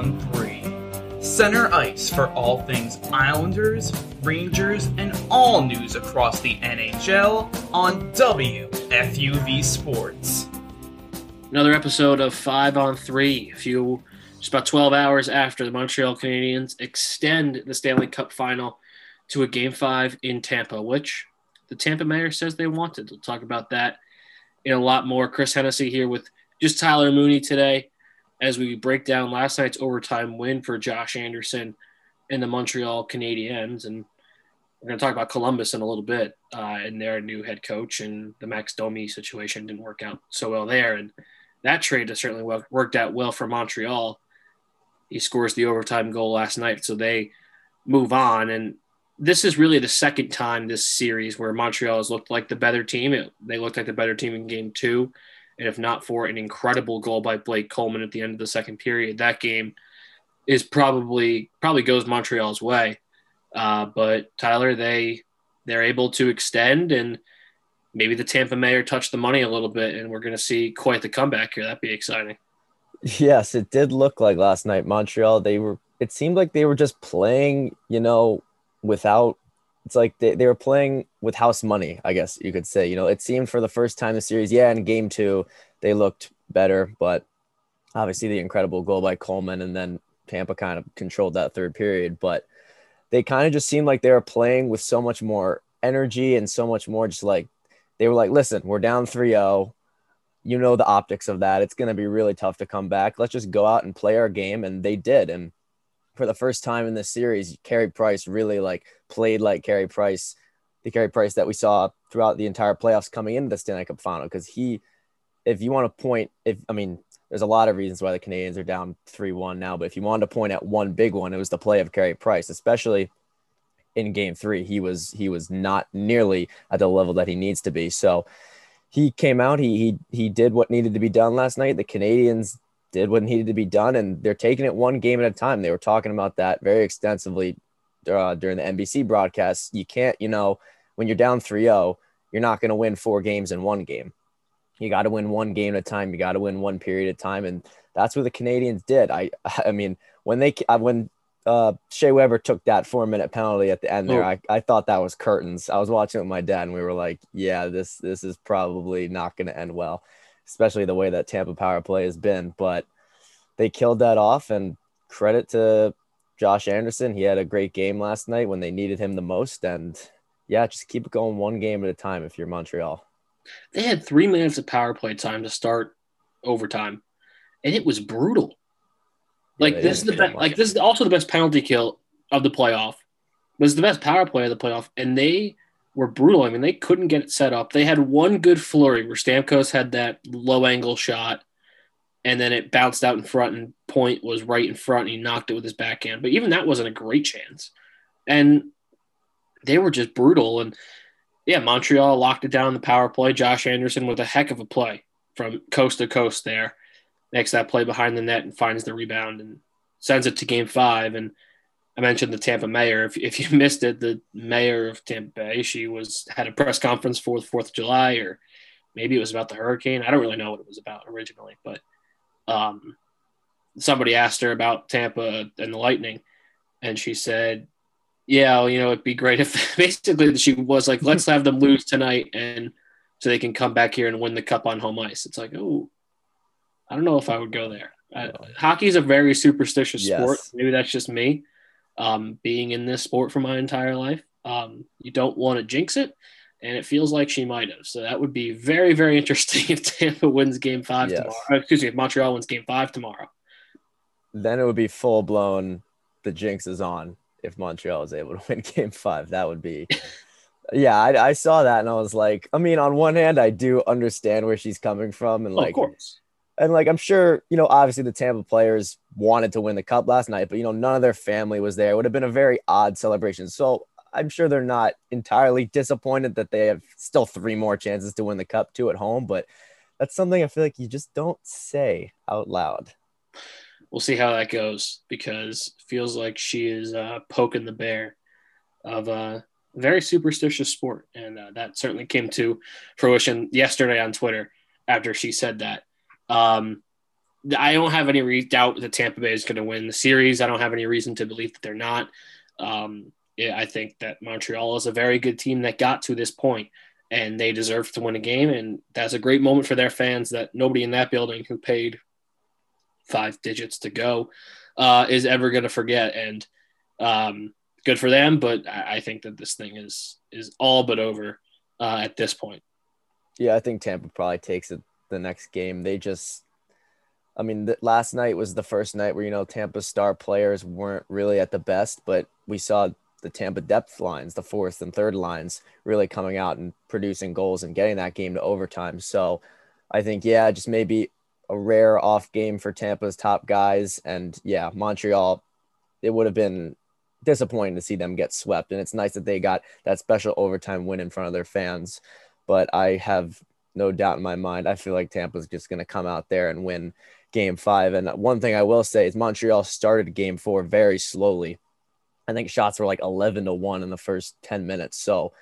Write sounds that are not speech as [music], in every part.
This is 5 on 3. Center ice for all things Islanders, Rangers, and all news across the NHL on WFUV Sports. Another episode of 5 on 3. A few, just about 12 hours after the Montreal Canadiens extend the Stanley Cup final to a game 5 in Tampa, which the Tampa mayor says they wanted. We'll talk about that in a lot more. Chris Hennessy here with just Tyler Mooney today as we break down last night's overtime win for Josh Anderson and the Montreal Canadiens. And we're going to talk about Columbus in a little bit uh, and their new head coach and the Max Domi situation didn't work out so well there. And that trade has certainly worked out well for Montreal. He scores the overtime goal last night, so they move on. And this is really the second time this series where Montreal has looked like the better team. It, they looked like the better team in game two. And if not for an incredible goal by Blake Coleman at the end of the second period, that game is probably probably goes Montreal's way. Uh, but Tyler, they they're able to extend, and maybe the Tampa Mayor touched the money a little bit, and we're going to see quite the comeback here. That'd be exciting. Yes, it did look like last night Montreal. They were. It seemed like they were just playing, you know, without it's like they, they were playing with house money, I guess you could say. You know, it seemed for the first time the series, yeah, in game two, they looked better, but obviously the incredible goal by Coleman and then Tampa kind of controlled that third period. But they kind of just seemed like they were playing with so much more energy and so much more just like they were like, listen, we're down 3 0. You know the optics of that. It's going to be really tough to come back. Let's just go out and play our game. And they did. And for the first time in this series, Carey Price really like played like Carey Price, the Carey Price that we saw throughout the entire playoffs coming into the Stanley Cup final. Because he, if you want to point, if I mean, there's a lot of reasons why the Canadiens are down 3 1 now, but if you wanted to point at one big one, it was the play of Carey Price, especially in game three. He was he was not nearly at the level that he needs to be. So he came out, he he he did what needed to be done last night. The Canadiens did what needed to be done, and they're taking it one game at a time. They were talking about that very extensively uh, during the NBC broadcast. You can't, you know, when you're down 3 0, you're not going to win four games in one game. You got to win one game at a time. You got to win one period at a time. And that's what the Canadiens did. I, [laughs] I mean, when they, when uh, Shea Weber took that four minute penalty at the end there, oh. I, I thought that was curtains. I was watching with my dad and we were like, yeah, this, this is probably not going to end well especially the way that Tampa power play has been. But they killed that off, and credit to Josh Anderson. He had a great game last night when they needed him the most. And yeah, just keep it going one game at a time if you're Montreal. They had three minutes of power play time to start overtime, and it was brutal. Like yeah, this is the best. Like this is also the best penalty kill of the playoff. This is the best power play of the playoff, and they were brutal. I mean, they couldn't get it set up. They had one good flurry where Stamkos had that low angle shot, and then it bounced out in front, and Point was right in front, and he knocked it with his backhand. But even that wasn't a great chance. And they were just brutal. And yeah, Montreal locked it down in the power play. Josh Anderson with a heck of a play from coast to coast there. Makes that play behind the net and finds the rebound and sends it to game five. And I mentioned the Tampa mayor. If, if you [laughs] missed it, the mayor of Tampa Bay, she was had a press conference for the Fourth of July, or maybe it was about the hurricane. I don't really know what it was about originally, but um, somebody asked her about Tampa and the Lightning, and she said, "Yeah, well, you know, it'd be great if [laughs] basically she was like, let's have them lose tonight, and so they can come back here and win the cup on home ice." It's like, oh, I don't know if I would go there. Uh, hockey is a very superstitious yes. sport. Maybe that's just me um, being in this sport for my entire life. Um, you don't want to jinx it, and it feels like she might have. So that would be very, very [laughs] interesting if Tampa wins Game Five yes. tomorrow. Excuse me, if Montreal wins Game Five tomorrow. Then it would be full blown. The jinx is on if Montreal is able to [laughs] win Game Five. That would be. yeah, I, I, saw that and I was like, I mean, on one hand, I do understand where she's coming from, and like, oh, and like I'm sure, you know, obviously the Tampa players wanted to win the cup last night, but you know, none of their family was there. It would have been a very odd celebration. So I'm sure they're not entirely disappointed that they have still three more chances to win the cup, two at home, but that's something I feel like you just don't say out loud. We'll see how that goes because feels like she is uh, poking the bear of a very superstitious sport, and uh, that certainly came to fruition yesterday on Twitter after she said that. Um, I don't have any re- doubt that Tampa Bay is going to win the series. I don't have any reason to believe that they're not. Um, yeah, I think that Montreal is a very good team that got to this point, and they deserve to win a game. And that's a great moment for their fans that nobody in that building who paid five digits to go uh, is ever going to forget. And um, good for them, but I, I, think that this thing is is all but over uh, at this point. Yeah, I think Tampa probably takes it the next game. They just I mean, the, last night was the first night where you know Tampa star players weren't really at the best, but we saw the Tampa depth lines, the fourth and third lines, really coming out and producing goals and getting that game to overtime. So, I think yeah, just maybe a rare off game for Tampa's top guys, and yeah, Montreal. It would have been disappointing to see them get swept, and it's nice that they got that special overtime win in front of their fans. But I have no doubt in my mind. I feel like Tampa's just going to come out there and win game five. And one thing I will say is Montreal started game four very slowly. I think shots were like 11 to 1 in the first 10 minutes. So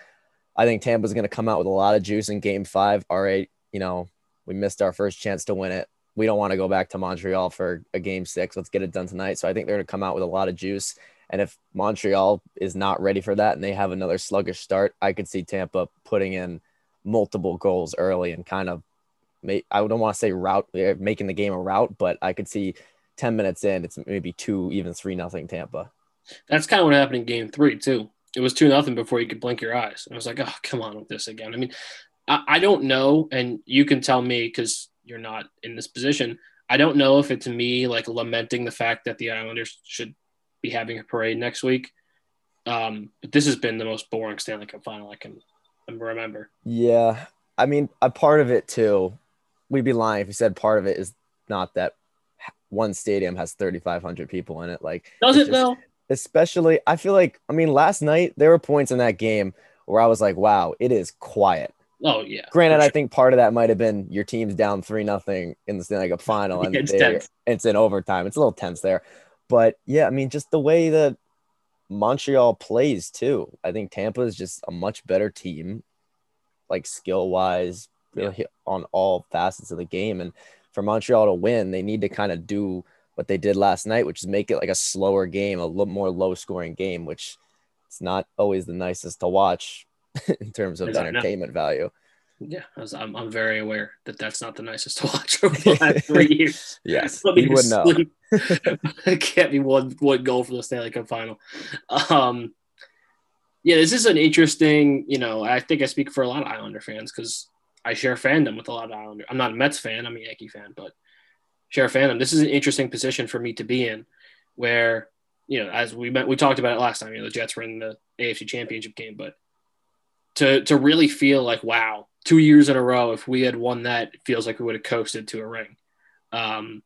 I think Tampa's going to come out with a lot of juice in game five. All right, you know, we missed our first chance to win it. We don't want to go back to Montreal for a game six. Let's get it done tonight. So I think they're going to come out with a lot of juice. And if Montreal is not ready for that and they have another sluggish start, I could see Tampa putting in multiple goals early and kind of I don't want to say route uh, making the game a route, but I could see 10 minutes in, it's maybe two, even three nothing Tampa. That's kind of what happened in game three, too. It was two nothing before you could blink your eyes. And I was like, oh, come on with this again. I mean, I, I don't know, and you can tell me because you're not in this position. I don't know if it's me like lamenting the fact that the Islanders should be having a parade next week. Um, but this has been the most boring Stanley Cup final I can remember. Yeah. I mean, a part of it too we'd be lying if we said part of it is not that one stadium has 3,500 people in it. Like, does it just, though? Especially, I feel like, I mean, last night there were points in that game where I was like, wow, it is quiet. Oh yeah. Granted, sure. I think part of that might have been your team's down three nothing in the Stanley Cup final, [laughs] and it's, it's in overtime. It's a little tense there, but yeah, I mean, just the way that Montreal plays too. I think Tampa is just a much better team, like skill wise, really yeah. on all facets of the game. And for Montreal to win, they need to kind of do what they did last night, which is make it like a slower game, a little more low scoring game, which it's not always the nicest to watch [laughs] in terms of entertainment value. Yeah, I'm, I'm very aware that that's not the nicest to watch [laughs] over the last three years. yes, you would know. It [laughs] can't be one one goal for the Stanley Cup final. Um, yeah, this is an interesting. You know, I think I speak for a lot of Islander fans because I share fandom with a lot of Islander. I'm not a Mets fan, I'm a Yankee fan, but share fandom. This is an interesting position for me to be in where, you know, as we met, we talked about it last time, you know, the Jets were in the AFC championship game, but to, to really feel like, wow, two years in a row, if we had won that, it feels like we would have coasted to a ring. Um,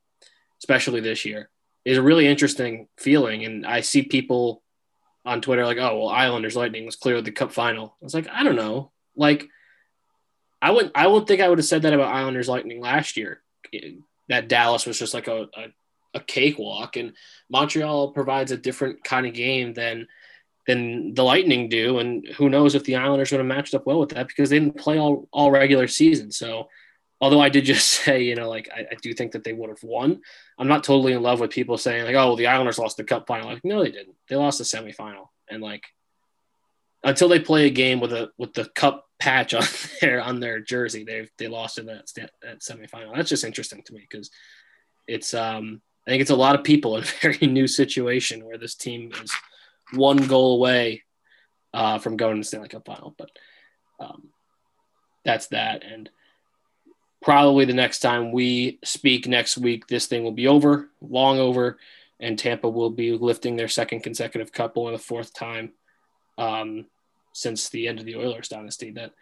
especially this year is a really interesting feeling. And I see people on Twitter like, oh, well, Islanders Lightning was clear the cup final. I was like, I don't know. Like, I would I would think I would have said that about Islanders Lightning last year. Eh, that Dallas was just like a, a, a cakewalk, and Montreal provides a different kind of game than than the Lightning do. And who knows if the Islanders would have matched up well with that because they didn't play all, all regular season. So although I did just [laughs] say, you know, like I, I, do think that they would have won. I'm not totally in love with people saying like, oh, well, the Islanders lost the cup final. Like, no, they didn't. They lost the semifinal. And like until they play a game with a with the cup patch [laughs] on their on their jersey. They they lost in that that semifinal. That's just interesting to me because it's um I think it's a lot of people [laughs] in a very new situation where this team is one goal away uh, from going to the Stanley Cup final. But um, that's that. And probably the next time we speak next week, this thing will be over, long over, and Tampa will be lifting their second consecutive cup for the fourth time. Um, since the end of the Oilers dynasty. That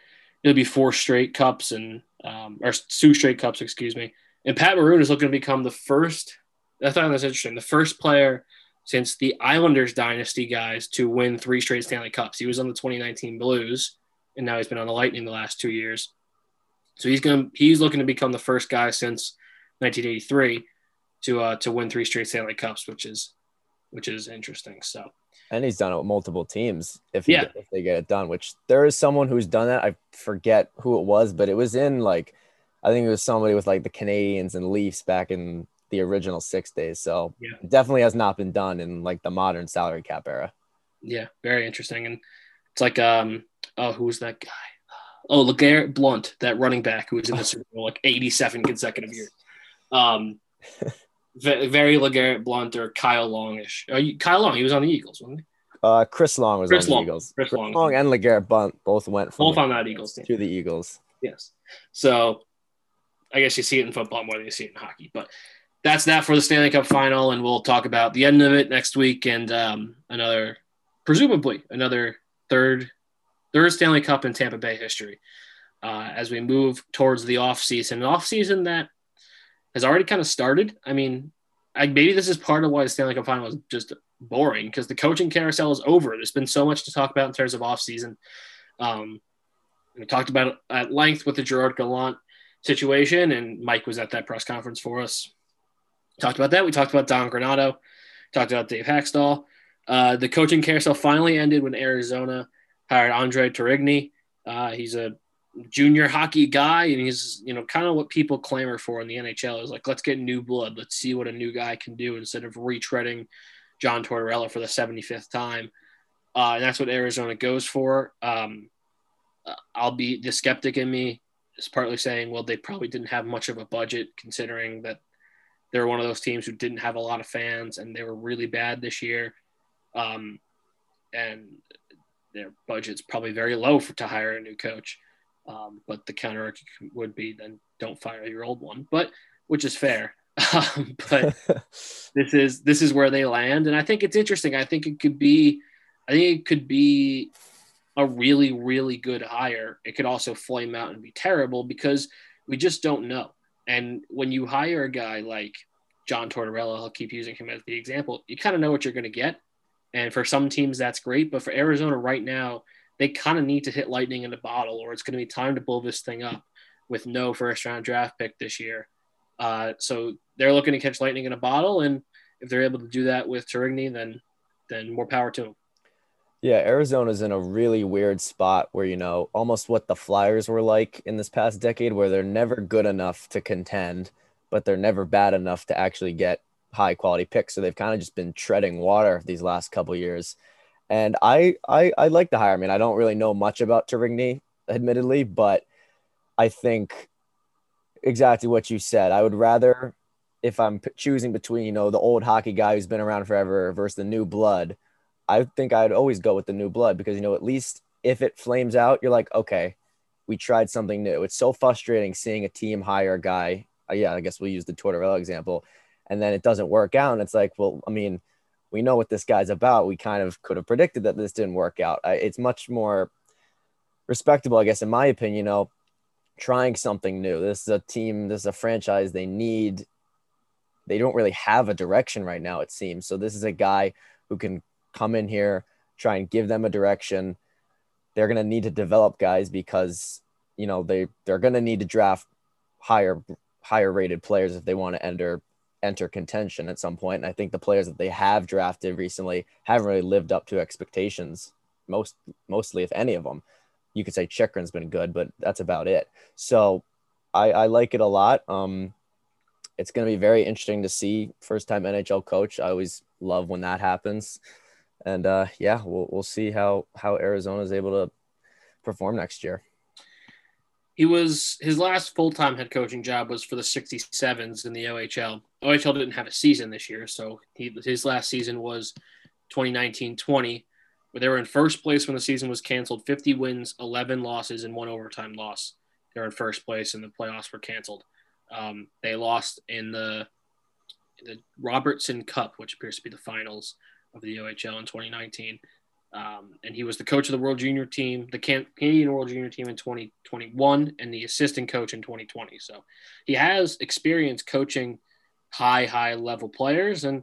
it'll be four straight cups and um, or two straight cups, excuse me. And Pat Maroon is looking to become the first. I thought that was interesting. The first player since the Islanders dynasty guys to win three straight Stanley Cups. He was on the 2019 Blues, and now he's been on the Lightning the last two years. So he's going. He's looking to become the first guy since 1983 to uh, to win three straight Stanley Cups, which is which is interesting. So and he's done it with multiple teams if, yeah. if they get it done, which there is someone who's done that. I forget who it was, but it was in like, I think it was somebody with like the Canadiens and Leafs back in the original six days. So Yeah. definitely has not been done in like the modern salary cap era. Yeah, very interesting. And it's like, um, oh, who was that guy? Oh, LeGarrette Blunt, that running back who was in the Super Bowl like 87 consecutive years. Um, [laughs] very LeGarrette Blunt or Kyle Longish. Oh, you, Kyle Long, he was on the Eagles, wasn't he? Uh, Chris Long was Chris on the Eagles. Chris Chris, Long. Long. and LeGarrette Bunt both went from Both on that Eagles team. to the Eagles. Yes. So I guess you see it in football more than you see it in hockey. But that's that for the Stanley Cup final. And we'll talk about the end of it next week and um, another, presumably, another third, third Stanley Cup in Tampa Bay history uh, as we move towards the off season. An off season that has already kind of started. I mean, I, maybe this is part of why the Stanley Cup final was just boring because the coaching carousel is over. There's been so much to talk about in terms of off season. Um, we talked about at length with the Gerard Gallant situation, and Mike was at that press conference for us. Talked about that. We talked about Don Granato, talked about Dave Hakstol. Uh, the coaching carousel finally ended when Arizona hired Andre Tourigny. Uh, he's a junior hockey guy, and he's you know kind of what people clamor for in the NHL is like let's get new blood, let's see what a new guy can do instead of retreading John Tortorella for the 75th time. Uh, and that's what Arizona goes for. Um, uh, I'll be the skeptic in me is partly saying, well, they probably didn't have much of a budget considering that they're one of those teams who didn't have a lot of fans and they were really bad this year. Um, and their budget's probably very low for to hire a new coach. Um, but the counter would be then don't fire your old one, but which is fair. [laughs] Um, but [laughs] this is this is where they land, and I think it's interesting. I think it could be, I think it could be a really really good hire. It could also flame out and be terrible because we just don't know. And when you hire a guy like John Tortorella, I'll keep using him as the example. You kind of know what you're going to get, and for some teams that's great, but for Arizona right now, they kind of need to hit lightning in a bottle, or it's going to be time to blow this thing up with no first round draft pick this year. Uh, so they're looking to catch lightning in a bottle, and if they're able to do that with Tourigny, then then more power to them. Yeah, Arizona's in a really weird spot where you know almost what the Flyers were like in this past decade, where they're never good enough to contend, but they're never bad enough to actually get high quality picks. So they've kind of just been treading water these last couple years. And I, I I like the hire. I mean, I don't really know much about Tourigny, admittedly, but I think exactly what you said. I would rather, if I'm choosing between, you know, the old hockey guy who's been around forever versus the new blood, I think I'd always go with the new blood because, you know, at least if it flames out, you're like, okay, we tried something new. It's so frustrating seeing a team hire a guy. Uh, yeah, I guess we'll use the Tortorella example, and then it doesn't work out. And it's like, well, I mean, we know what this guy's about. We kind of could have predicted that this didn't work out. I, it's much more respectable, I guess, in my opinion, you know, trying something new. This is a team, this is a franchise they need. They don't really have a direction right now, it seems. So this is a guy who can come in here, try and give them a direction. They're going to need to develop guys because, you know, they they're going to need to draft higher higher rated players if they want to enter enter contention at some point. And I think the players that they have drafted recently haven't really lived up to expectations. Most mostly, if any of them, you could say Chychrun's been good, but that's about it. So I, I like it a lot. Um, it's going to be very interesting to see first time NHL coach. I always love when that happens. And uh, yeah, we'll, we'll see how, how Arizona is able to perform next year. He was his last full time head coaching job was for the 67s in the OHL. OHL didn't have a season this year, so he, his last season was 2019 20, where they were in first place when the season was canceled 50 wins, 11 losses, and one overtime loss. They were in first place, and the playoffs were canceled. Um, they lost in the, the Robertson Cup, which appears to be the finals of the OHL in 2019. Um, and he was the coach of the World Junior team, the Canadian World Junior team in 2021, and the assistant coach in 2020. So he has experience coaching high, high level players, and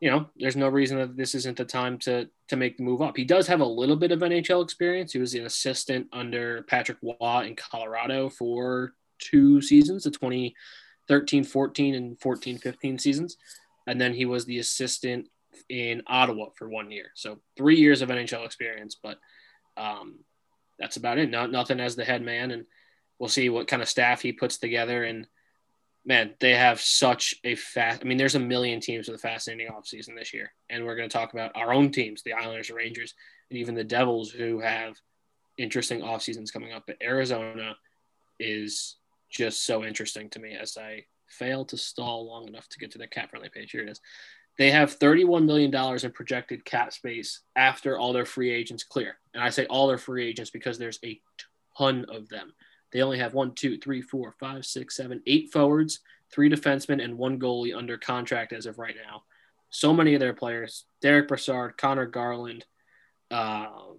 you know, there's no reason that this isn't the time to to make the move up. He does have a little bit of NHL experience. He was an assistant under Patrick Roy in Colorado for two seasons, the 2013 14 and 14 15 seasons. And then he was the assistant in Ottawa for one year. So three years of NHL experience, but um, that's about it. Not nothing as the head man, and we'll see what kind of staff he puts together. And man, they have such a fast. I mean, there's a million teams with a fascinating offseason this year, and we're going to talk about our own teams, the Islanders, Rangers, and even the Devils, who have interesting off seasons coming up. But Arizona is just so interesting to me as I fail to stall long enough to get to the cap friendly page. Here it is. They have $31 million in projected cap space after all their free agents clear. And I say all their free agents because there's a ton of them. They only have one, two, three, four, five, six, seven, eight forwards, three defensemen, and one goalie under contract as of right now. So many of their players Derek Brassard, Conor Garland, um,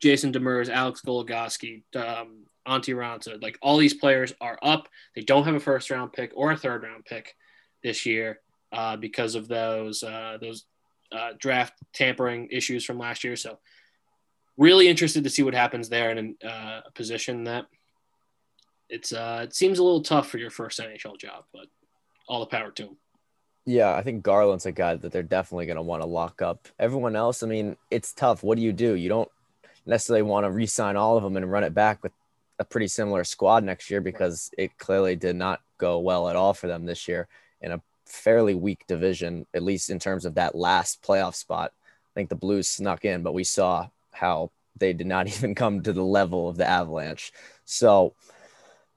Jason Demers, Alex Goligoski, um, Antti Raanta. Like all these players are up. They don't have a first round pick or a third round pick this year uh, because of those uh, those uh, draft tampering issues from last year. So really interested to see what happens there in uh, a position that it's uh, it seems a little tough for your first NHL job, but all the power to him. Yeah, I think Garland's a guy that they're definitely going to want to lock up. Everyone else, I mean, it's tough. What do you do? You don't necessarily want to re-sign all of them and run it back with a pretty similar squad next year because it clearly did not go well at all for them this year in a fairly weak division, at least in terms of that last playoff spot. I think the Blues snuck in, but we saw how they did not [laughs] even come to the level of the Avalanche. So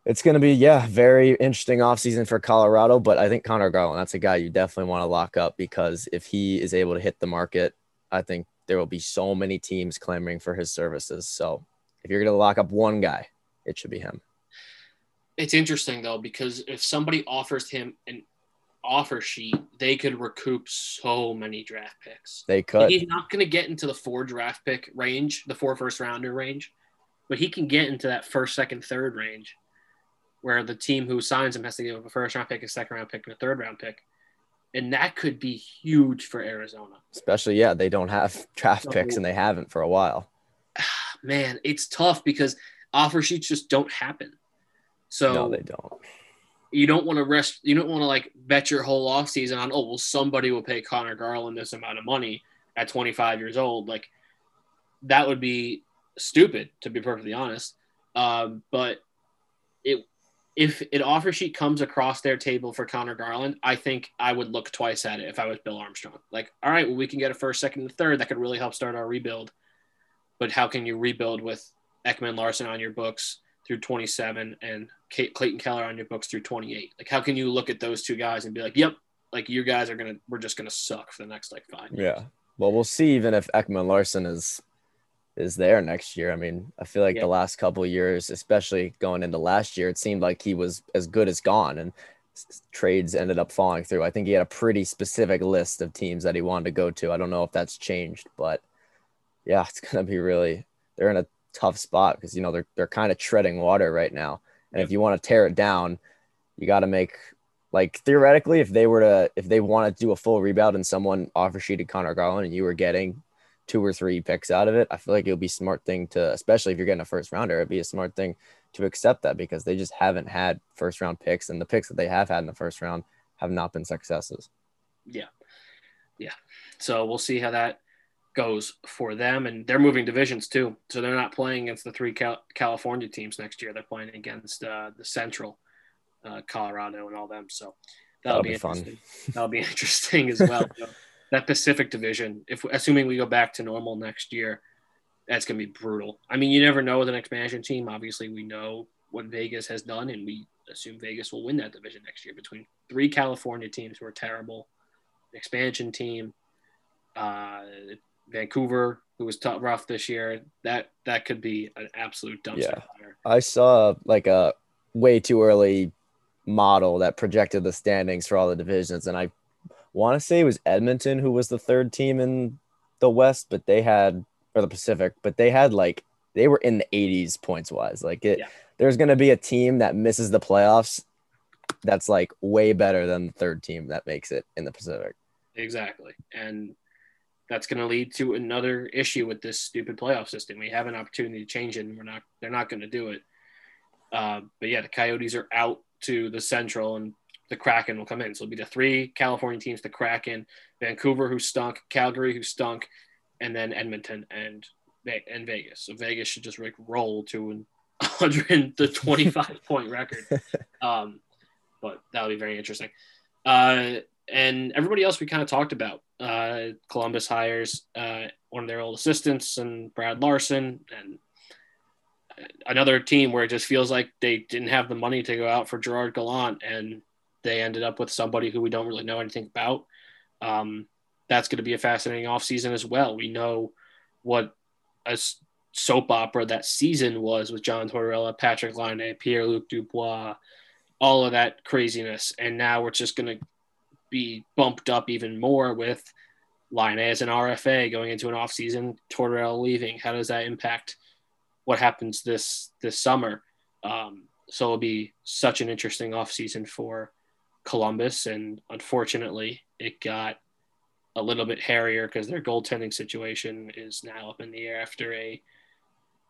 it's going to be, yeah, very interesting offseason for Colorado. But I think Conor Garland, that's a guy you definitely want to lock up because if he is able to hit the market, I think there will be so many teams clamoring for his services. So if you're going to lock up one guy, it should be him. It's interesting though because if somebody offers him an offer sheet, they could recoup so many draft picks. They could. He's not going to get into the four draft pick range, the four first rounder range, but he can get into that first, second, third range, where the team who signs him has to give up a first round pick, a second round pick, and a third round pick. And that could be huge for Arizona. Especially, yeah, they don't have draft picks and they haven't for a while. [sighs] Man, it's tough because offer sheets just don't happen. So no, they don't. You don't want to rest. You don't want to like bet your whole off season on. Oh well, somebody will pay Conor Garland this amount of money at 25 years old. Like that would be stupid, to be perfectly honest. Um, but it if an offer sheet comes across their table for Conor Garland, I think I would look twice at it if I was Bill Armstrong. Like, all right, well, we can get a first, second, and third that could really help start our rebuild. But how can you rebuild with Ekman-Larsson on your books through 27 and Clayton Keller on your books through 28. Like, how can you look at those two guys and be like, yep, like you guys are gonna, we're just gonna suck for the next like five. Years. Yeah. Well, we'll see. Even if Ekman-Larsson is is there next year. I mean, I feel like yeah. the last couple years, especially going into last year, it seemed like he was as good as gone, and trades ended up falling through. I think he had a pretty specific list of teams that he wanted to go to. I don't know if that's changed, but yeah, [laughs] it's gonna be really. They're in a tough spot because you know they're they're kind of treading water right now. And if you want to tear it down, you got to make like theoretically, if they were to if they want to do a full rebuild and someone offer sheeted Conor Garland and you were getting two or three picks out of it, I feel like it would be smart thing to, especially if you're getting a first rounder, it'd be a smart thing to accept that because they just haven't had first round picks and the picks that they have had in the first round have not been successes. Yeah. Yeah. So we'll see how that goes for them. And they're moving divisions too. So they're not playing against the three Cal- California teams next year. They're playing against uh, the Central, uh, Colorado, and all them. So that'll, that'll be, be fun. That'll be [laughs] interesting as well. [laughs] that Pacific division, if assuming we go back to normal next year, that's going to be brutal. I mean, you never know with an expansion team. Obviously, we know what Vegas has done, and we assume Vegas will win that division next year between three California teams who are terrible, expansion team, uh, Vancouver, who was tough, rough this year. That that could be an absolute dumpster yeah. fire. I saw like a way too early model that projected the standings for all the divisions, and I want to say it was Edmonton who was the third team in the West, but they had or the Pacific, but they had like they were in the 80s points wise. Like it, yeah. there's going to be a team that misses the playoffs that's like way better than the third team that makes it in the Pacific. Exactly. And that's going to lead to another issue with this stupid playoff system. We have an opportunity to change it, and we're not. They're not going to do it. Uh, but yeah, the Coyotes are out to the Central, and the Kraken will come in. So it'll be the three California teams: the Kraken, Vancouver, who stunk, Calgary, who stunk, and then Edmonton and and Vegas. So Vegas should just like roll to an [laughs] 125 point record. [laughs] Um, but that'll be very interesting. Uh, and everybody else we kind of talked about. Uh, Columbus hires uh, one of their old assistants and Brad Larsen and another team where it just feels like they didn't have the money to go out for Gerard Gallant and they ended up with somebody who we don't really know anything about. Um, that's going to be a fascinating offseason as well. We know what a soap opera that season was with John Tortorella, Patrik Laine, Pierre Luc Dubois, all of that craziness. And now we're just going to be bumped up even more with Laine as an RFA going into an offseason, Tortorella leaving. How does that impact what happens this this summer? Um, so it'll be such an interesting offseason for Columbus. And unfortunately, it got a little bit hairier because their goaltending situation is now up in the air after a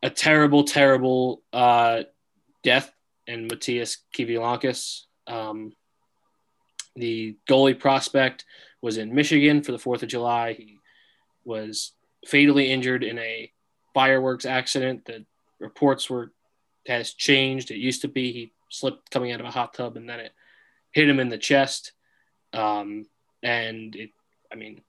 a terrible, terrible uh, death in Matthias Kivlenieks. Um, the goalie prospect was in Michigan for the 4th of July. He was fatally injured in a fireworks accident. The reports were has changed. It used to be he slipped coming out of a hot tub and then it hit him in the chest. Um, and it, I mean,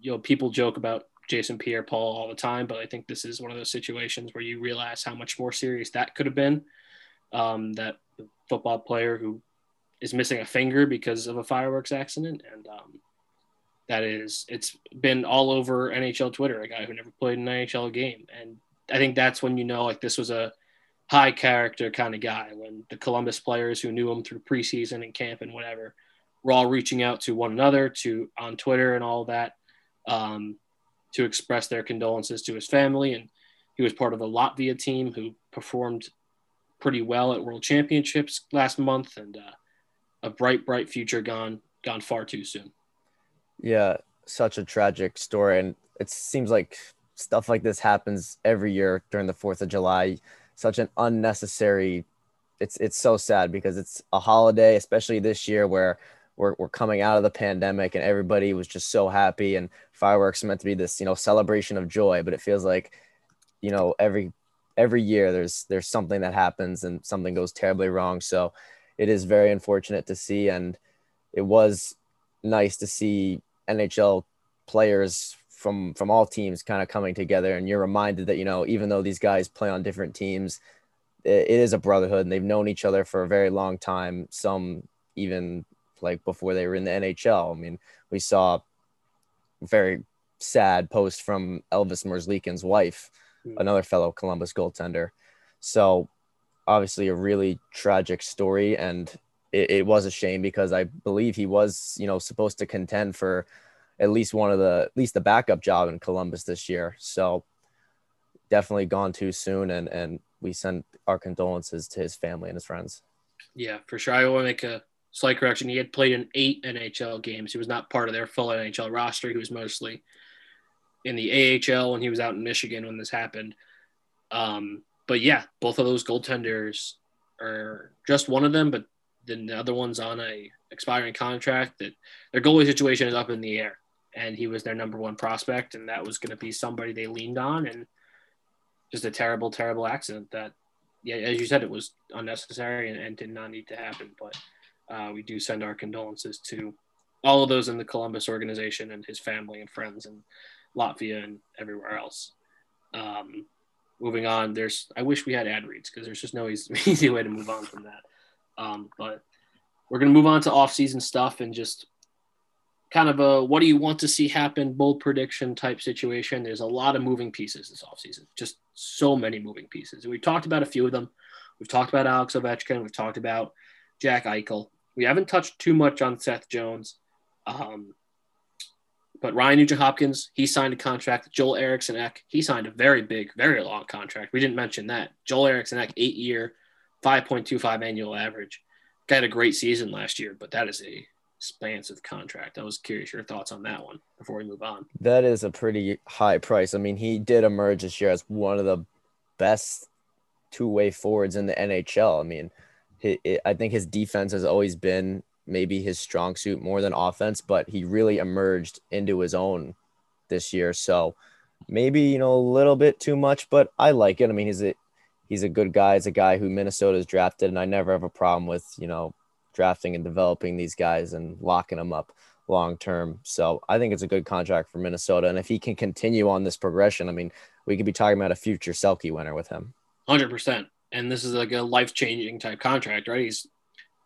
you know, people joke about Jason Pierre Paul all the time, but I think this is one of those situations where you realize how much more serious that could have been. Um, that football player who is missing a finger because of a fireworks accident, and um, that is it's been all over NHL Twitter. A guy who never played an NHL game, and I think that's when you know like this was a high character kind of guy. When the Columbus players who knew him through preseason and camp and whatever were all reaching out to one another to on Twitter and all that. Um, to express their condolences to his family. And he was part of the Latvia team who performed pretty well at World Championships last month, and uh, a bright, bright future gone gone far too soon. Yeah, such a tragic story, and it seems like stuff like this happens every year during the Fourth of July. Such an unnecessary. It's it's so sad because it's a holiday, especially this year where we're, we're coming out of the pandemic and everybody was just so happy and fireworks meant to be this you know celebration of joy but it feels like you know every every year there's there's something that happens and something goes terribly wrong so it is very unfortunate to see and it was nice to see nhl players from from all teams kind of coming together and you're reminded that you know even though these guys play on different teams it, it is a brotherhood and they've known each other for a very long time some even like before they were in the NHL. I mean, we saw very sad post from Elvis Merzlikins' wife, mm-hmm. another fellow Columbus goaltender. So obviously a really tragic story and it, it, was a shame because I believe he was, you know, supposed to contend for at least one of the at least the backup job in Columbus this year. So definitely gone too soon and and we send our condolences to his family and his friends. Yeah, for sure. I want to make a slight correction. He had played in eight NHL games. He was not part of their full NHL roster. He was mostly in the AHL when he was out in Michigan when this happened. Um, but yeah, both of those goaltenders are just one of them, but then the other one's on a expiring contract. That their goalie situation is up in the air, and he was their number one prospect, and that was going to be somebody they leaned on, and just a terrible, terrible accident that, yeah, as you said, it was unnecessary and, and did not need to happen, but uh, we do send our condolences to all of those in the Columbus organization and his family and friends in Latvia and everywhere else. Um, moving on, there's I wish we had ad reads because there's just no easy, [laughs] easy, way to move on from that. Um, but we're gonna move on to off-season stuff and just kind of a what do you want to see happen bold prediction type situation. There's a lot of moving pieces this offseason, just so many moving pieces. And we talked about a few of them. We've talked about Alex Ovechkin. We've talked about Jack Eichel. We haven't touched too much on Seth Jones. Um, but Ryan Nugent Hopkins, he signed a contract. Joel Eriksson Ek, he signed a very big, very long contract. We didn't mention that. Joel Eriksson Ek, eight year, 5.25 annual average. Got a great season last year, but that is a expansive contract. I was curious your thoughts on that one before we move on. That is a pretty high price. I mean, he did emerge this year as one of the best two way forwards in the NHL. I mean, I think his defense has always been maybe his strong suit more than offense, but he really emerged into his own this year. So maybe, you know, a little bit too much, but I like it. I mean, he's a he's a good guy. He's a guy who Minnesota has drafted, and I never have a problem with, you know, drafting and developing these guys and locking them up long term. So I think it's a good contract for Minnesota. And if he can continue on this progression, I mean, we could be talking about a future Selke winner with him. 100%. And this is like a life changing type contract, right? He's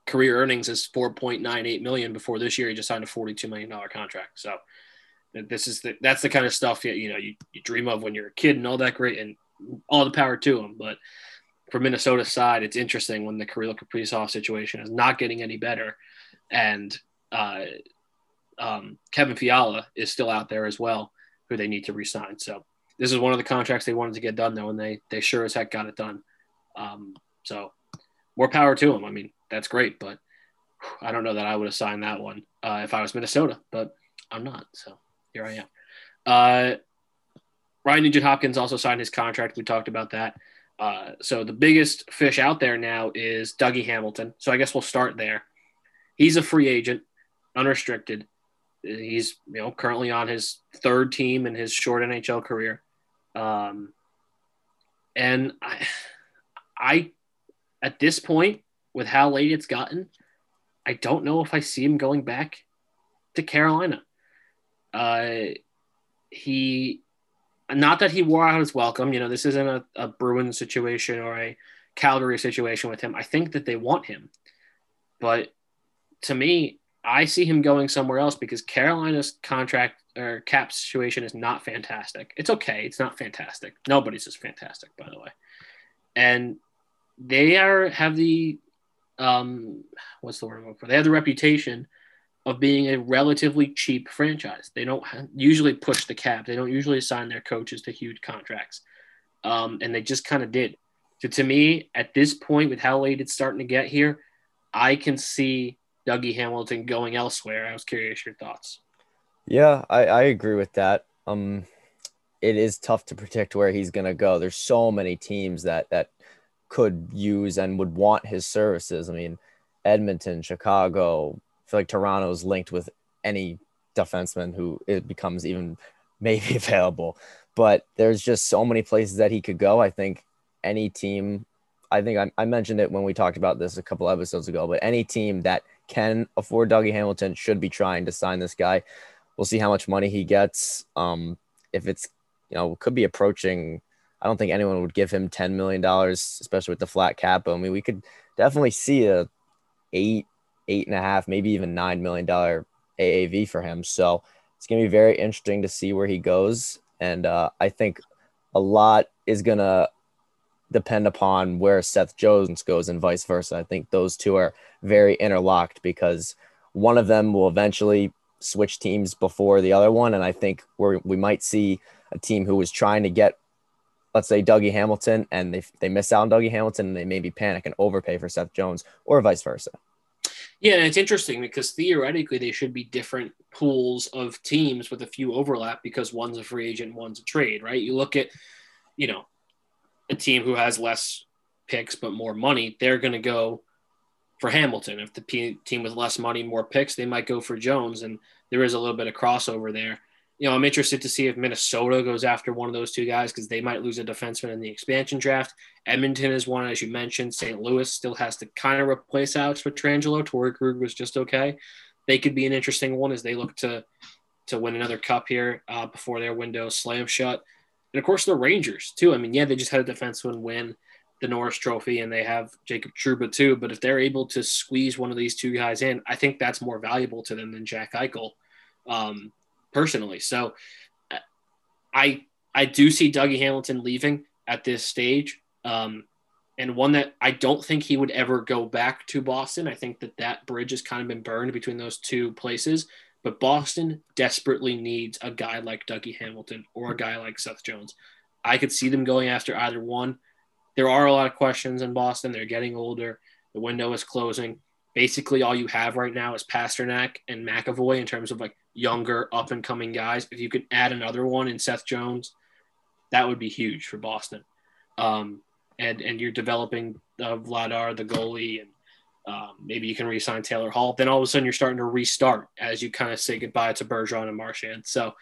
career earnings is 4.98 million before this year. He just signed a 42 million dollar contract. So this is the, that's the kind of stuff you, you know, you, you dream of when you're a kid and all that great and all the power to him. But for Minnesota's side, it's interesting when the Kirill Kaprizov situation is not getting any better. And, uh, um, Kevin Fiala is still out there as well, who they need to resign. So this is one of the contracts they wanted to get done though, and they they sure as heck got it done. Um, so more power to them. I mean, that's great, but I don't know that I would have signed that one uh, if I was Minnesota, but I'm not. So here I am. Uh, Ryan Nugent Hopkins also signed his contract. We talked about that. Uh, so the biggest fish out there now is Dougie Hamilton. So I guess we'll start there. He's a free agent, unrestricted. He's you know currently on his third team in his short NHL career, um, and I, I, at this point, with how late it's gotten, I don't know if I see him going back to Carolina. Uh, he, not that he wore out his welcome. You know, this isn't a, a Bruin situation or a Calgary situation with him. I think that they want him, but to me, I see him going somewhere else because Carolina's contract or cap situation is not fantastic. It's okay. It's not fantastic. Nobody's just fantastic, by the way. And they are have the um what's the word I'm for? They have the reputation of being a relatively cheap franchise. They don't usually push the cap. They don't usually assign their coaches to huge contracts. Um, and they just kind of did. So to me, at this point, with how late it's starting to get here, I can see Dougie Hamilton going elsewhere. I was curious your thoughts. Yeah, I, I agree with that. Um, it is tough to predict where he's going to go. There's so many teams that that could use and would want his services. I mean, Edmonton, Chicago. I feel like Toronto is linked with any defenseman who it becomes even [laughs] maybe available. But there's just so many places that he could go. I think any team. I think I, I mentioned it when we talked about this a couple episodes ago. But any team that can afford Dougie Hamilton should be trying to sign this guy. We'll see how much money he gets. Um, if it's, you know, could be approaching, I don't think anyone would give him $10 million, especially with the flat cap. I mean, we could definitely see a eight, eight and a half, maybe even $9 million AAV for him. So it's to be very interesting to see where he goes. And uh, I think a lot is to depend upon where Seth Jones goes and vice versa. I think those two are very interlocked because one of them will eventually switch teams before the other one. And I think we we might see a team who was trying to get, let's say, Dougie Hamilton, and they, they miss out on Dougie Hamilton and they maybe panic and overpay for Seth Jones or vice versa. Yeah, and it's interesting because theoretically they should be different pools of teams with a few overlap because one's a free agent, one's a trade, right? You look at, you know, a team who has less picks but more money, they're going to go for Hamilton. If the team with less money, more picks, they might go for Jones. And there is a little bit of crossover there. You know, I'm interested to see if Minnesota goes after one of those two guys because they might lose a defenseman in the expansion draft. Edmonton is one, as you mentioned. St. Louis still has to kind of replace Alex Pietrangelo. Torey Krug was just okay. They could be an interesting one as they look to to win another cup here uh, before their window slam shut. And of course, the Rangers, too. I mean, yeah, they just had a defenseman win the Norris Trophy and they have Jacob Trouba, too. But if they're able to squeeze one of these two guys in, I think that's more valuable to them than Jack Eichel, um, personally. So I I do see Dougie Hamilton leaving at this stage. Um, and one that I don't think he would ever go back to Boston. I think that that bridge has kind of been burned between those two places. But Boston desperately needs a guy like Dougie Hamilton or a guy like Seth Jones. I could see them going after either one. There are a lot of questions in Boston. They're getting older. The window is closing. Basically, all you have right now is Pastrnak and McAvoy in terms of like younger, up and coming guys. If you could add another one in Seth Jones, that would be huge for Boston. Um, and and you're developing uh, Vladar, the goalie, and um, maybe you can re-sign Taylor Hall. Then all of a sudden you're starting to restart as you kind of say goodbye to Bergeron and Marchand. So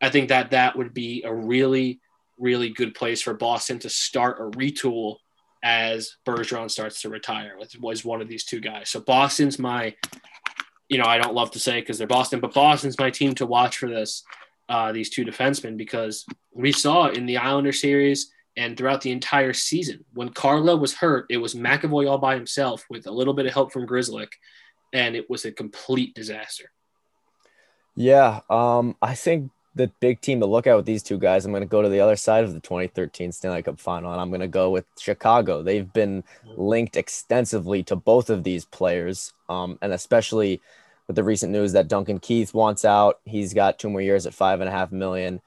I think that that would be a really, really good place for Boston to start a retool as Bergeron starts to retire. Was one of these two guys. So Boston's my, you know, I don't love to say because they're Boston, but Boston's my team to watch for this. Uh, these two defensemen because we saw in the Islander series and throughout the entire season when Carlo was hurt, it was McAvoy all by himself with a little bit of help from Grzelcyk, and it was a complete disaster. Yeah, um, I think the big team to look at with these two guys, I'm going to go to the other side of the 2013 Stanley Cup final, and I'm going to go with Chicago. They've been linked extensively to both of these players, um, and especially with the recent news that Duncan Keith wants out. He's got two more years at five and a half million.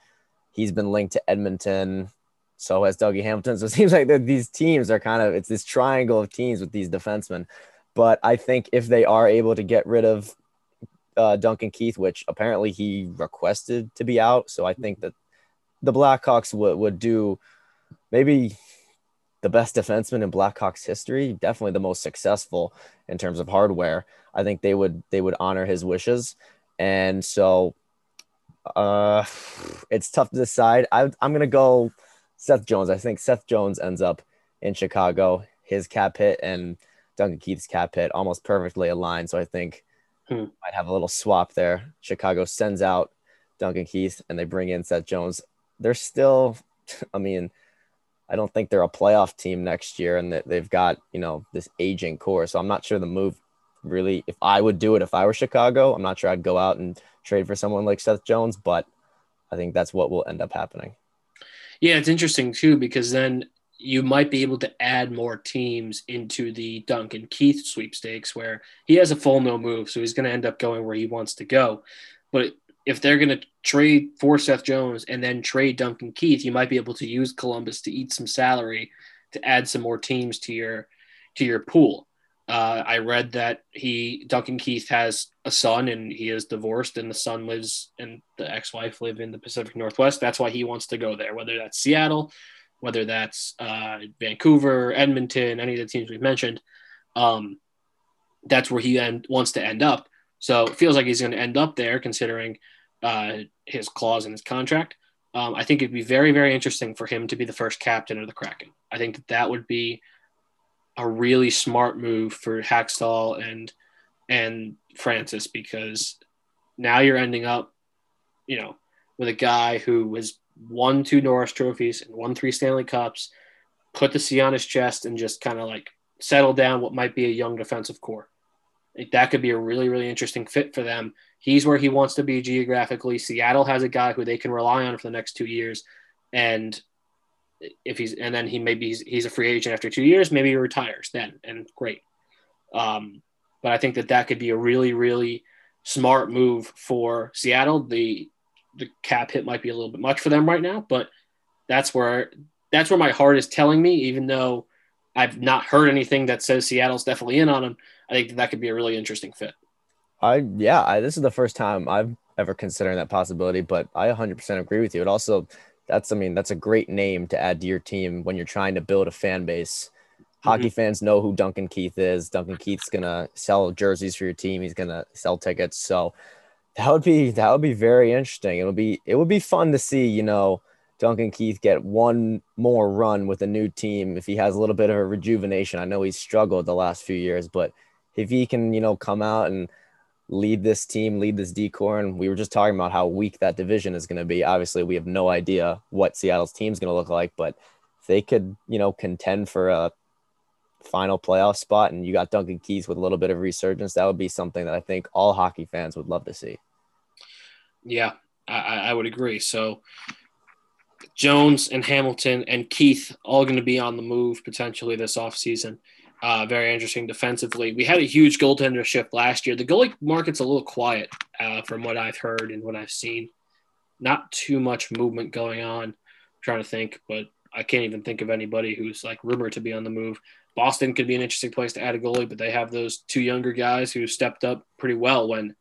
He's been linked to Edmonton. So has Dougie Hamilton. [laughs] So it seems like these teams are kind of it's this triangle of teams with these defensemen. But I think if they are able to get rid of uh, Duncan Keith, which apparently he requested to be out. So I think that the Blackhawks would, would do maybe the best defenseman in Blackhawks history, definitely the most successful in terms of hardware. I think they would they would honor his wishes. And so uh it's tough to decide. I I'm gonna go Seth Jones. I think Seth Jones ends up in Chicago. His cap hit and Duncan Keith's cap hit almost perfectly aligned. So I think Hmm. Might have a little swap there. Chicago sends out Duncan Keith and they bring in Seth Jones. They're still, [laughs] I mean, I don't think they're a playoff team next year, and that they've got you know this aging core. So I'm not sure the move really. If I would do it, if I were Chicago, I'm not sure I'd go out and trade for someone like Seth Jones, but I think that's what will end up happening. Yeah, it's interesting too because then you might be able to add more teams into the Duncan Keith sweepstakes where he has a full no move, so he's going to end up going where he wants to go. But if they're going to trade for Seth Jones and then trade Duncan Keith, you might be able to use Columbus to eat some salary to add some more teams to your to your pool. Uh, I read that he Duncan Keith has a son and he is divorced, and the son lives and the ex-wife live in the Pacific Northwest. That's why he wants to go there, whether that's Seattle whether that's uh, Vancouver, Edmonton, any of the teams we've mentioned. Um, that's where he end, wants to end up. So it feels like he's going to end up there, considering uh, his clause in his contract. Um, I think it'd be very, very interesting for him to be the first captain of the Kraken. I think that that would be a really smart move for Hakstol and and Francis because now you're ending up, you know, with a guy who was won two Norris trophies and won three Stanley Cups, put the C on his chest and just kind of like settle down what might be a young defensive core. Like that could be a really, really interesting fit for them. He's where he wants to be geographically. Seattle has a guy who they can rely on for the next two years. And if he's, and then he maybe he's, he's a free agent after two years, maybe he retires then, and great. Um, but I think that that could be a really, really smart move for Seattle. The the cap hit might be a little bit much for them right now, but that's where that's where my heart is telling me. Even though I've not heard anything that says Seattle's definitely in on him, I think that, that could be a really interesting fit. I yeah, I, this is the first time I've ever considered that possibility, but I 100% agree with you. It also that's I mean that's a great name to add to your team when you're trying to build a fan base. Hockey mm-hmm. fans know who Duncan Keith is. Duncan Keith's gonna sell jerseys for your team. He's gonna sell tickets. So that would be that would be very interesting. It'll be it would be fun to see, you know, Duncan Keith get one more run with a new team if he has a little bit of a rejuvenation. I know he's struggled the last few years, but if he can, you know, come out and lead this team, lead this decor, and we were just talking about how weak that division is going to be. Obviously, we have no idea what Seattle's team is going to look like, but they could, you know, contend for a final playoff spot and you got Duncan Keith with a little bit of resurgence, that would be something that I think all hockey fans would love to see. Yeah, I, I would agree. So Jones and Hamilton and Keith all going to be on the move potentially this offseason. Uh, very interesting defensively. We had a huge goaltender shift last year. The goalie market's a little quiet uh, from what I've heard and what I've seen. Not too much movement going on. I'm trying to think, but I can't even think of anybody who's like rumored to be on the move. Boston could be an interesting place to add a goalie, but they have those two younger guys who stepped up pretty well when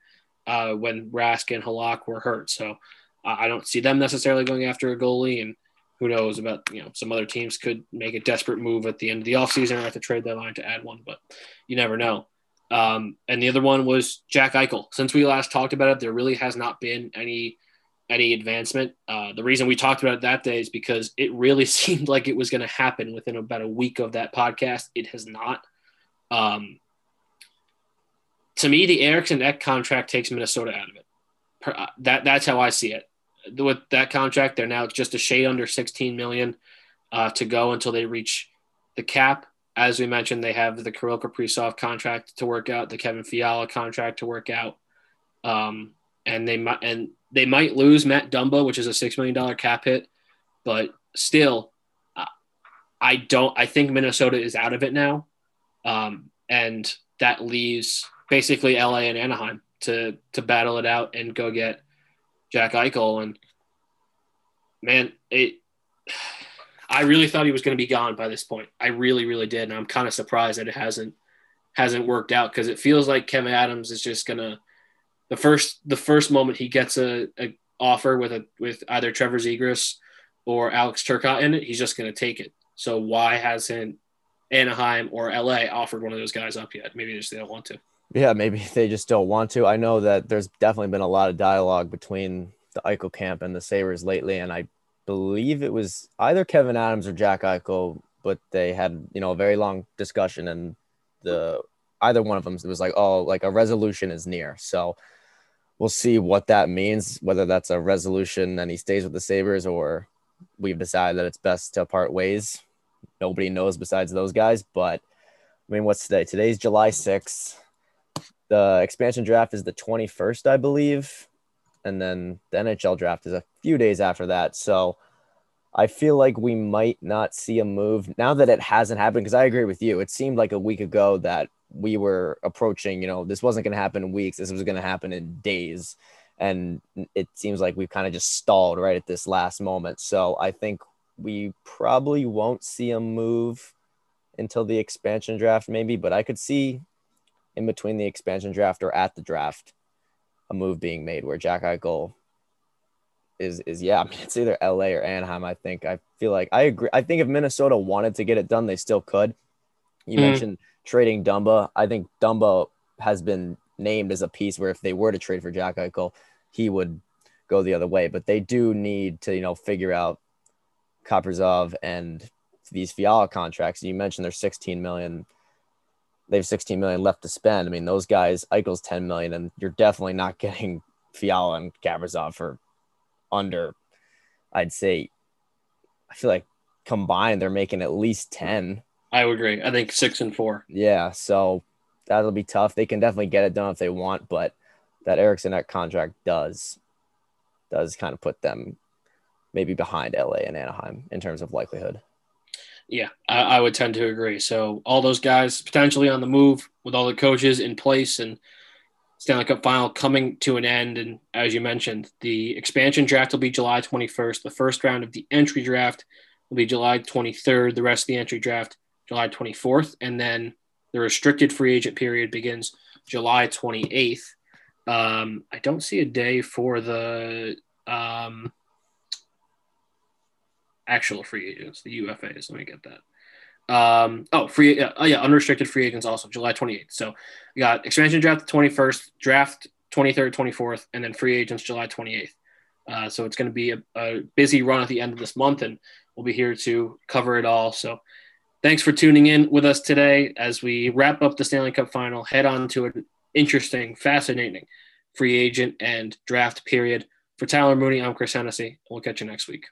uh, when Rask and Halak were hurt. So I don't see them necessarily going after a goalie. And who knows about you know some other teams could make a desperate move at the end of the offseason or at the trade deadline to add one, but you never know. Um, and the other one was Jack Eichel. Since we last talked about it, there really has not been any any advancement. Uh, the reason we talked about it that day is because it really [laughs] seemed like it was going to happen within about a week of that podcast. It has not. Um, to me, the Eriksson Ek contract takes Minnesota out of it. Uh, that that's how I see it. With that contract, they're now just a shade under 16 million uh, to go until they reach the cap. As we mentioned, they have the Kirill Kaprizov contract to work out, the Kevin Fiala contract to work out, um, and they might and they might lose Matt Dumba, which is a six million dollar cap hit, but still, I don't. I think Minnesota is out of it now, um, and that leaves basically LA and Anaheim to to battle it out and go get Jack Eichel. And man, it. I really thought he was going to be gone by this point. I really, really did, and I'm kind of surprised that it hasn't hasn't worked out because it feels like Kevyn Adams is just gonna the first the first moment he gets a, a offer with a with either Trevor Zegras or Alex Turcotte in it, he's just gonna take it. So why hasn't Anaheim or LA offered one of those guys up yet? Maybe they just they don't want to. Yeah, maybe [laughs] they just don't want to. I know that there's definitely been a lot of dialogue between the Eichel camp and the Sabres lately, and I believe it was either Kevyn Adams or Jack Eichel, but they had you know a very long discussion, and the either one of them was like, oh, like a resolution is near. So we'll see what that means, whether that's a resolution and he stays with the Sabres or we've decided that it's best to part ways. Nobody knows besides those guys. But I mean, what's today? Today's July 6th. The expansion draft is the 21st, I believe and then the NHL draft is a few days after that. So I feel like we might not see a move now that it hasn't happened. Because I agree with you. It seemed like a week ago that we were approaching, you know, this wasn't going to happen in weeks. This was going to happen in days. And it seems like we've kind of just stalled right at this last moment. So I think we probably won't see a move until the expansion draft, maybe, but I could see in between the expansion draft or at the draft a move being made where Jack Eichel is is yeah, [laughs] I mean it's either LA or Anaheim. I think I feel like I agree. I think if Minnesota wanted to get it done, they still could. You mm mentioned trading Dumba. I think Dumba has been named as a piece where if they were to trade for Jack Eichel, he would go the other way. But they do need to, you know, figure out Kaprizov and these Fiala contracts. You mentioned there's 16 million they have 16 million left to spend. I mean, those guys, Eichel's 10 million, and you're definitely not [laughs] getting Fiala and Kaprizov for under, I'd say, I feel like combined they're making at least 10. I would agree. I think six and four. Yeah. So that'll be tough. They can definitely get it done if they want, but that Eriksson that contract does, does kind of put them maybe behind LA and Anaheim in terms of likelihood. Yeah, I, I, would tend to agree. So all those guys potentially on the move with all the coaches in place and Stanley Cup final coming to an end. And as you mentioned, the expansion draft will be July 21st. The first round of the entry draft will be July 23rd. The rest of the entry draft, July 24th. And then the restricted free agent period begins July 28th. Um, I don't see a day for the um, actual free agents, the UFAs. Let me get that. Um, oh, free, oh yeah, unrestricted free agents also July 28th. So we got expansion draft the 21st, draft 23rd, 24th, and then free agents July 28th. Uh, so it's going to be a, a, busy run at the end of this month, and we'll be here to cover it all. So thanks for tuning in with us today as we wrap up the Stanley Cup final, head on to an interesting, fascinating free agent and draft period. For Tyler Mooney, I'm Chris Hennessy. We'll catch you next week.